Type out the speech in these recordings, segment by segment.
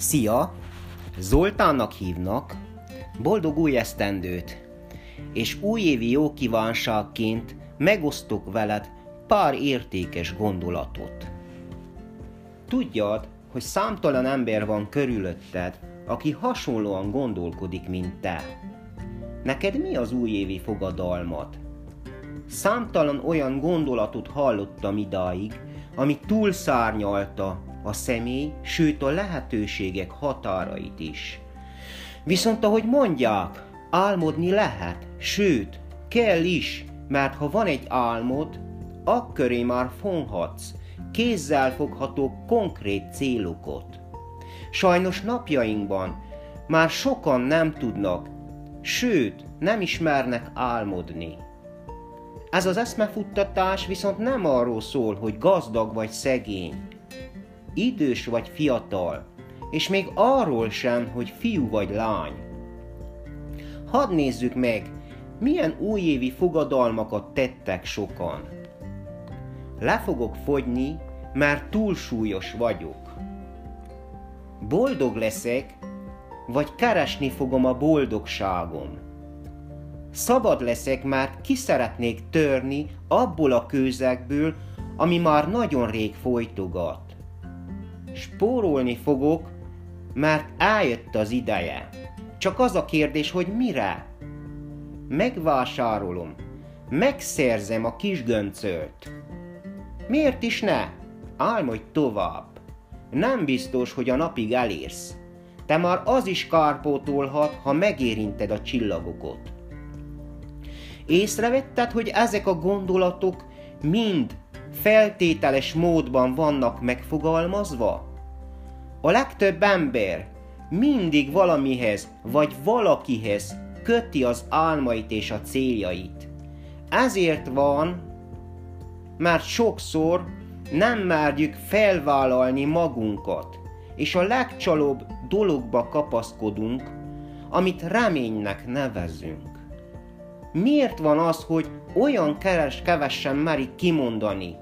Szia! Zoltánnak hívnak, boldog új esztendőt, és újévi jó kívánságként megosztok veled pár értékes gondolatot. Tudjad, hogy számtalan ember van körülötted, aki hasonlóan gondolkodik, mint te. Neked mi az újévi fogadalmat? Számtalan olyan gondolatot hallottam idáig, ami túlszárnyalta a személy, sőt a lehetőségek határait is. Viszont ahogy mondják, álmodni lehet, sőt, kell is, mert ha van egy álmod, akkor már fonhatsz, kézzel fogható konkrét célokat. Sajnos napjainkban már sokan nem tudnak, sőt, nem ismernek álmodni. Ez az eszmefuttatás viszont nem arról szól, hogy gazdag vagy szegény, idős vagy fiatal, és még arról sem, hogy fiú vagy lány. Hadd nézzük meg, milyen újévi fogadalmakat tettek sokan. Le fogok fogyni, mert túlsúlyos vagyok. Boldog leszek, vagy keresni fogom a boldogságom. Szabad leszek, mert ki szeretnék törni abból a kőzegből, ami már nagyon rég folytogat spórolni fogok, mert eljött az ideje. Csak az a kérdés, hogy mire? Megvásárolom, megszerzem a kis göncölt. Miért is ne? Álmodj tovább. Nem biztos, hogy a napig elérsz. Te már az is kárpótolhat, ha megérinted a csillagokat. Észrevetted, hogy ezek a gondolatok mind feltételes módban vannak megfogalmazva? A legtöbb ember mindig valamihez vagy valakihez köti az álmait és a céljait. Ezért van, mert sokszor nem merjük felvállalni magunkat, és a legcsalóbb dologba kapaszkodunk, amit reménynek nevezünk. Miért van az, hogy olyan keres kevesen merik kimondani?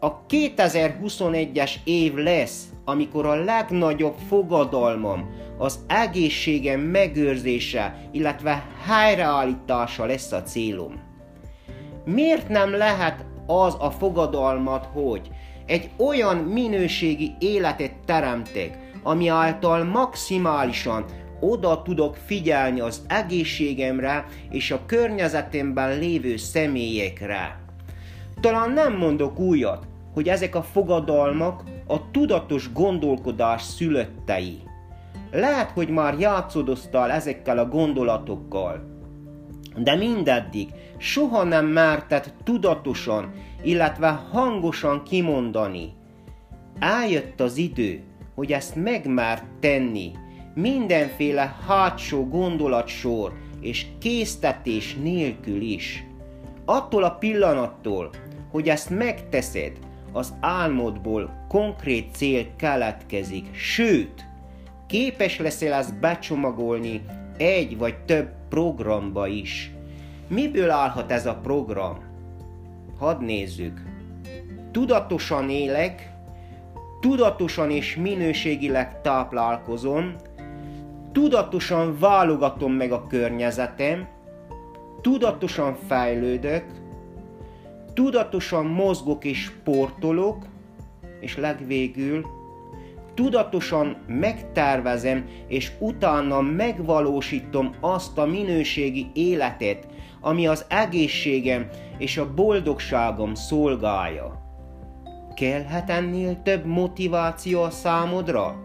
A 2021-es év lesz amikor a legnagyobb fogadalmam az egészségem megőrzése, illetve helyreállítása lesz a célom. Miért nem lehet az a fogadalmat, hogy egy olyan minőségi életet teremtek, ami által maximálisan oda tudok figyelni az egészségemre és a környezetemben lévő személyekre. Talán nem mondok újat, hogy ezek a fogadalmak a tudatos gondolkodás szülöttei. Lehet, hogy már játszodoztál ezekkel a gondolatokkal, de mindeddig soha nem merted tudatosan, illetve hangosan kimondani. Eljött az idő, hogy ezt megmert tenni, mindenféle hátsó gondolatsor és késztetés nélkül is. Attól a pillanattól, hogy ezt megteszed, az álmodból konkrét cél keletkezik, sőt, képes leszel ezt becsomagolni egy vagy több programba is. Miből állhat ez a program? Hadd nézzük. Tudatosan élek, tudatosan és minőségileg táplálkozom, tudatosan válogatom meg a környezetem, tudatosan fejlődök, tudatosan mozgok és sportolok, és legvégül tudatosan megtervezem, és utána megvalósítom azt a minőségi életet, ami az egészségem és a boldogságom szolgálja. Kellhet ennél több motiváció a számodra?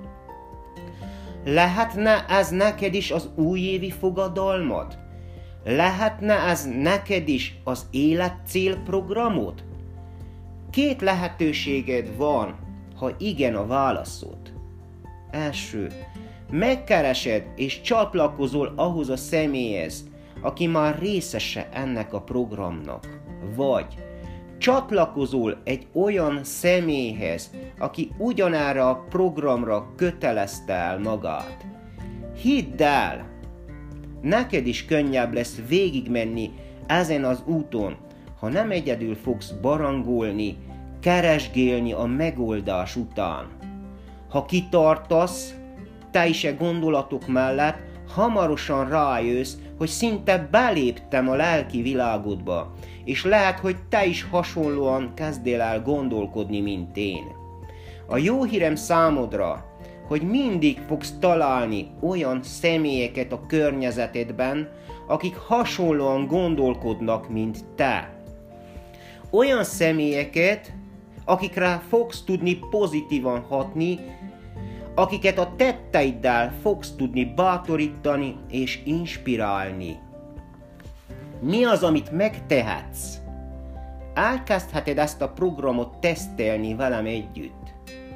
Lehetne ez neked is az újévi fogadalmad? Lehetne ez neked is az életcélprogramod? Két lehetőséged van, ha igen a válaszod. Első, megkeresed és csatlakozol ahhoz a személyhez, aki már részese ennek a programnak. Vagy csatlakozol egy olyan személyhez, aki ugyanára a programra kötelezte el magát. Hidd el, neked is könnyebb lesz végigmenni ezen az úton, ha nem egyedül fogsz barangolni, keresgélni a megoldás után. Ha kitartasz, te is e gondolatok mellett hamarosan rájössz, hogy szinte beléptem a lelki világodba, és lehet, hogy te is hasonlóan kezdél el gondolkodni, mint én. A jó hírem számodra, hogy mindig fogsz találni olyan személyeket a környezetedben, akik hasonlóan gondolkodnak, mint te. Olyan személyeket, akikre fogsz tudni pozitívan hatni, akiket a tetteiddel fogsz tudni bátorítani és inspirálni. Mi az, amit megtehetsz? Elkezdheted ezt a programot tesztelni velem együtt.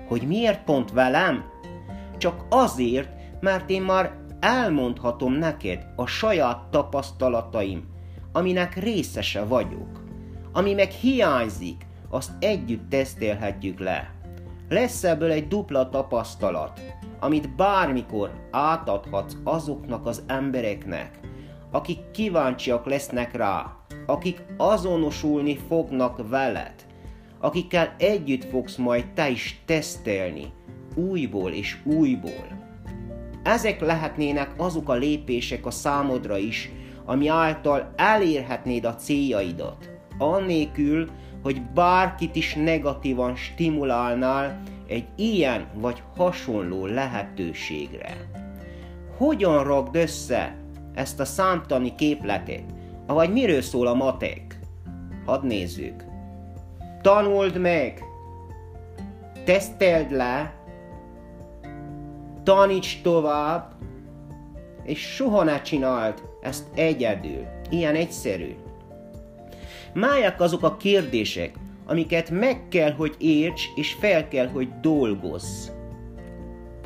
Hogy miért pont velem? Csak azért, mert én már elmondhatom neked a saját tapasztalataim, aminek részese vagyok. Ami meg hiányzik, azt együtt tesztelhetjük le. Lesz ebből egy dupla tapasztalat, amit bármikor átadhatsz azoknak az embereknek, akik kíváncsiak lesznek rá, akik azonosulni fognak veled, akikkel együtt fogsz majd te is tesztelni, újból és újból. Ezek lehetnének azok a lépések a számodra is, ami által elérhetnéd a céljaidat, annélkül, hogy bárkit is negatívan stimulálnál egy ilyen vagy hasonló lehetőségre. Hogyan ragd össze ezt a számtani képletet? Vagy miről szól a matek? Hadd nézzük. Tanuld meg! Teszteld le! Taníts tovább! És soha ne csináld ezt egyedül. Ilyen egyszerű. Máják azok a kérdések, amiket meg kell, hogy érts, és fel kell, hogy dolgozz.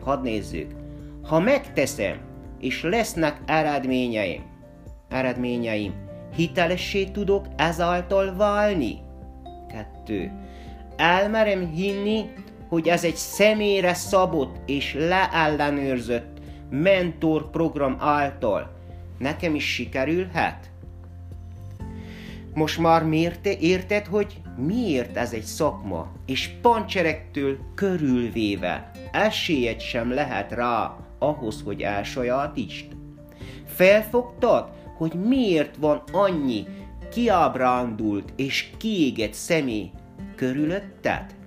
Hadd nézzük. Ha megteszem, és lesznek eredményeim, eredményeim, hitelessé tudok ezáltal válni? Kettő. Elmerem hinni, hogy ez egy személyre szabott és leellenőrzött mentor program által nekem is sikerülhet? Most már mérte, érted, hogy miért ez egy szakma, és pancserektől körülvéve esélyed sem lehet rá ahhoz, hogy elsajátítsd? Felfogtad, hogy miért van annyi kiábrándult és kiégett személy körülötted?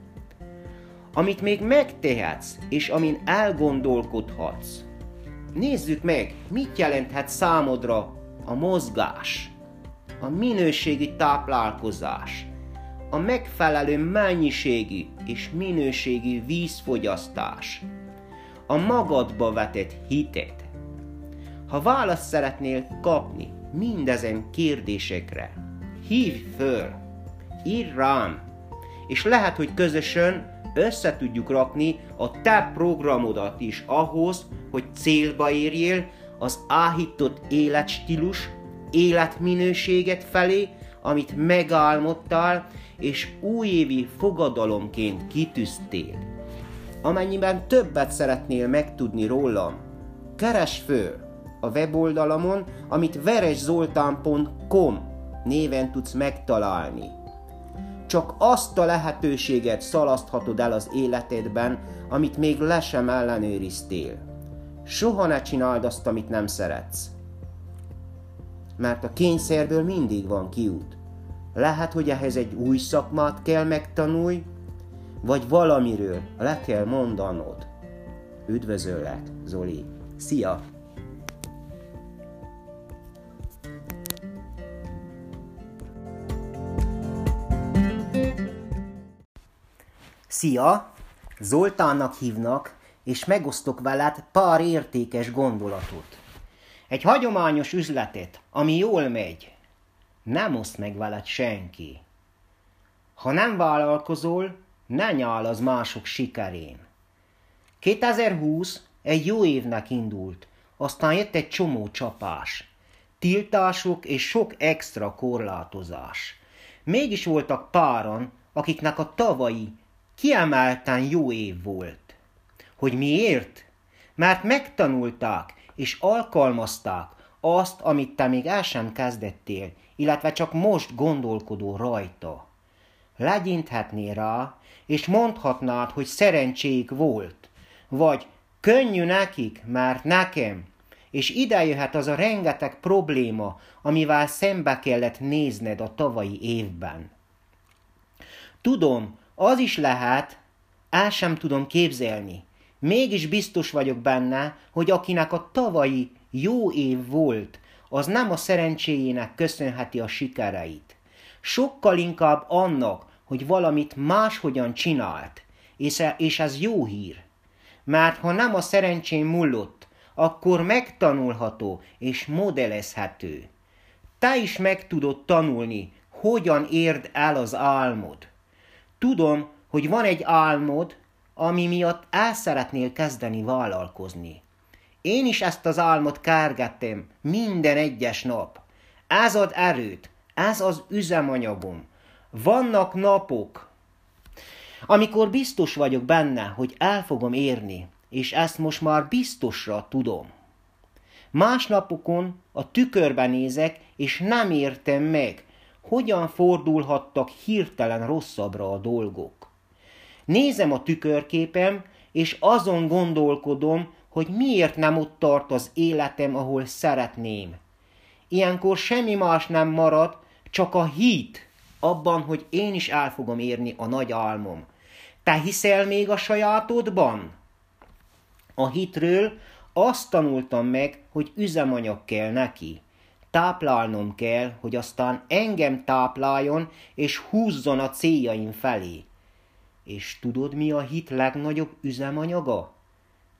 Amit még megtehetsz, és amin elgondolkodhatsz. Nézzük meg, mit jelenthet számodra a mozgás a minőségi táplálkozás, a megfelelő mennyiségi és minőségi vízfogyasztás, a magadba vetett hitet. Ha választ szeretnél kapni mindezen kérdésekre, hívj föl, írj rám, és lehet, hogy közösen össze tudjuk rakni a te programodat is ahhoz, hogy célba érjél az áhított életstílus életminőséget felé, amit megálmodtál, és újévi fogadalomként kitűztél. Amennyiben többet szeretnél megtudni rólam, keres föl a weboldalamon, amit vereszoltán.com néven tudsz megtalálni. Csak azt a lehetőséget szalaszthatod el az életedben, amit még le sem ellenőriztél. Soha ne csináld azt, amit nem szeretsz mert a kényszerből mindig van kiút. Lehet, hogy ehhez egy új szakmát kell megtanulj, vagy valamiről le kell mondanod. Üdvözöllek, Zoli. Szia! Szia! Zoltánnak hívnak, és megosztok veled pár értékes gondolatot. Egy hagyományos üzletet, ami jól megy, nem oszt meg veled senki. Ha nem vállalkozol, ne nyál az mások sikerén. 2020 egy jó évnek indult, aztán jött egy csomó csapás, tiltások és sok extra korlátozás. Mégis voltak páran, akiknek a tavalyi kiemelten jó év volt. Hogy miért? Mert megtanulták, és alkalmazták azt, amit te még el sem kezdettél, illetve csak most gondolkodó rajta. Legyinthetné rá, és mondhatnád, hogy szerencséig volt, vagy Könnyű nekik, mert nekem. És ide jöhet az a rengeteg probléma, amivel szembe kellett nézned a tavalyi évben. Tudom, az is lehet, el sem tudom képzelni. Mégis biztos vagyok benne, hogy akinek a tavalyi jó év volt, az nem a szerencséjének köszönheti a sikereit. Sokkal inkább annak, hogy valamit máshogyan csinált, és ez jó hír. Mert ha nem a szerencsén múlott, akkor megtanulható és modellezhető. Te is meg tudod tanulni, hogyan érd el az álmod. Tudom, hogy van egy álmod, ami miatt el szeretnél kezdeni vállalkozni. Én is ezt az álmot kárgettem minden egyes nap. Ez ad erőt, ez az üzemanyagom. Vannak napok, amikor biztos vagyok benne, hogy el fogom érni, és ezt most már biztosra tudom. Más napokon a tükörben nézek, és nem értem meg, hogyan fordulhattak hirtelen rosszabbra a dolgok. Nézem a tükörképem, és azon gondolkodom, hogy miért nem ott tart az életem, ahol szeretném. Ilyenkor semmi más nem marad, csak a hit abban, hogy én is el fogom érni a nagy álmom. Te hiszel még a sajátodban? A hitről azt tanultam meg, hogy üzemanyag kell neki. Táplálnom kell, hogy aztán engem tápláljon és húzzon a céljaim felé. És tudod, mi a hit legnagyobb üzemanyaga?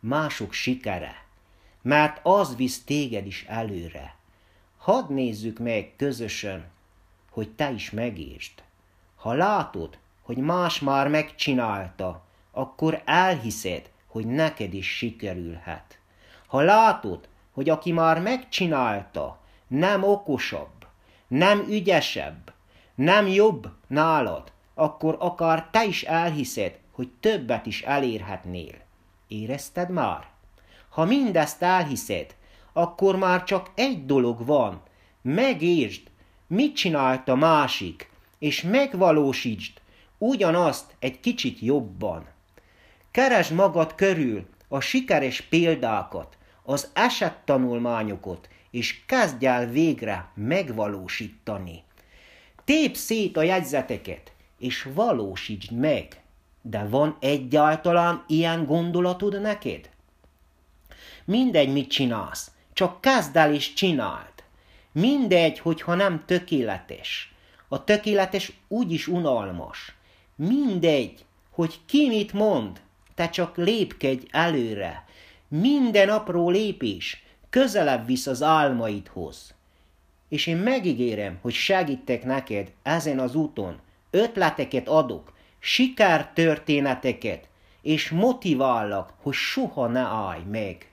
Mások sikere. Mert az visz téged is előre. Hadd nézzük meg közösen, hogy te is megértsd. Ha látod, hogy más már megcsinálta, akkor elhiszed, hogy neked is sikerülhet. Ha látod, hogy aki már megcsinálta, nem okosabb, nem ügyesebb, nem jobb nálad, akkor akár te is elhiszed, hogy többet is elérhetnél. Érezted már? Ha mindezt elhiszed, akkor már csak egy dolog van. Megértsd, mit csinált a másik, és megvalósítsd ugyanazt egy kicsit jobban. Keresd magad körül a sikeres példákat, az esettanulmányokat, és kezdj végre megvalósítani. Tép szét a jegyzeteket, és valósítsd meg. De van egyáltalán ilyen gondolatod neked? Mindegy, mit csinálsz, csak kezd el és csináld. Mindegy, hogyha nem tökéletes. A tökéletes úgyis unalmas. Mindegy, hogy ki mit mond, te csak lépkedj előre. Minden apró lépés közelebb visz az álmaidhoz. És én megígérem, hogy segítek neked ezen az úton, ötleteket adok, sikertörténeteket, és motivállak, hogy soha ne állj meg.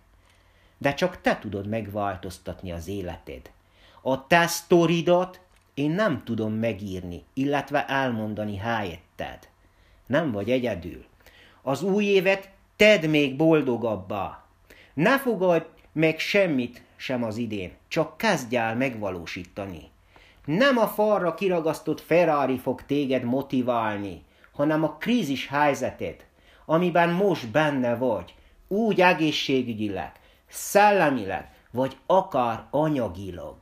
De csak te tudod megváltoztatni az életed. A te sztoridat én nem tudom megírni, illetve elmondani helyetted. Nem vagy egyedül. Az új évet tedd még boldogabbá. Ne fogadj meg semmit sem az idén, csak kezdj el megvalósítani. Nem a falra kiragasztott Ferrari fog téged motiválni, hanem a krízis helyzeted, amiben most benne vagy, úgy egészségügyileg, szellemileg, vagy akár anyagilag.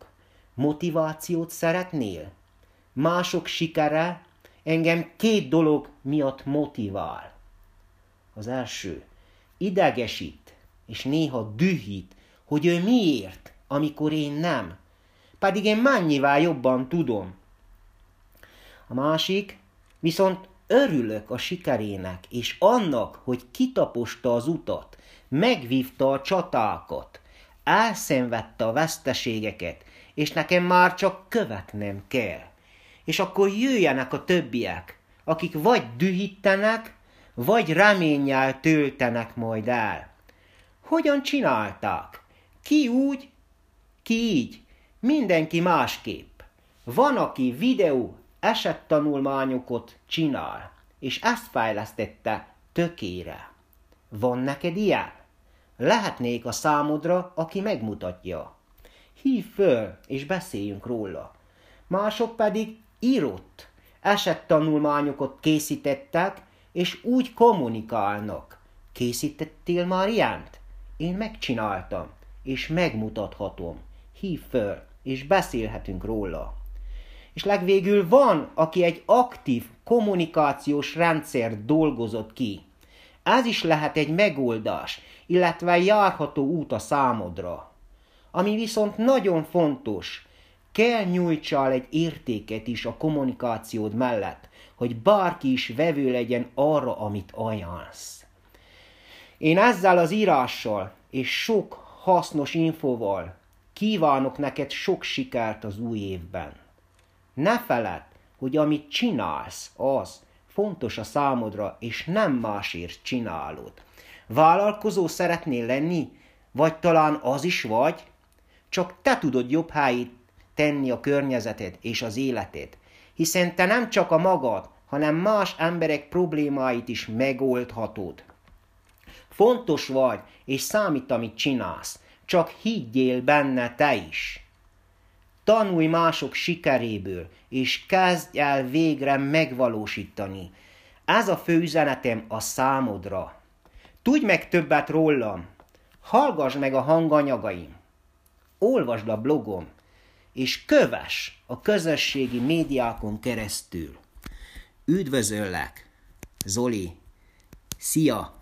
Motivációt szeretnél? Mások sikere engem két dolog miatt motivál. Az első, idegesít, és néha dühít, hogy ő miért, amikor én nem. Pedig én mennyivel jobban tudom. A másik, viszont örülök a sikerének, és annak, hogy kitaposta az utat, megvívta a csatákat, elszenvedte a veszteségeket, és nekem már csak követnem kell. És akkor jöjjenek a többiek, akik vagy dühítenek, vagy reménnyel töltenek majd el. Hogyan csinálták? Ki úgy, ki így, mindenki másképp. Van, aki videó esettanulmányokat csinál, és ezt fejlesztette tökére. Van neked ilyen? Lehetnék a számodra, aki megmutatja. Hív föl, és beszéljünk róla. Mások pedig írott, esettanulmányokat készítettek, és úgy kommunikálnak. Készítettél már ilyent? Én megcsináltam, és megmutathatom. Hív föl, és beszélhetünk róla. És legvégül van, aki egy aktív kommunikációs rendszer dolgozott ki. Ez is lehet egy megoldás, illetve járható út a számodra. Ami viszont nagyon fontos, kell nyújtsál egy értéket is a kommunikációd mellett, hogy bárki is vevő legyen arra, amit ajánlsz. Én ezzel az írással és sok hasznos infóval kívánok neked sok sikert az új évben. Ne feledd, hogy amit csinálsz, az fontos a számodra, és nem másért csinálod. Vállalkozó szeretnél lenni, vagy talán az is vagy, csak te tudod jobb helyét tenni a környezeted és az életed, hiszen te nem csak a magad, hanem más emberek problémáit is megoldhatod. Fontos vagy, és számít, amit csinálsz, csak higgyél benne te is. Tanulj mások sikeréből, és kezdj el végre megvalósítani. Ez a fő üzenetem a számodra. Tudj meg többet rólam, hallgass meg a hanganyagaim, olvasd a blogom, és köves a közösségi médiákon keresztül. Üdvözöllek! Zoli! Szia!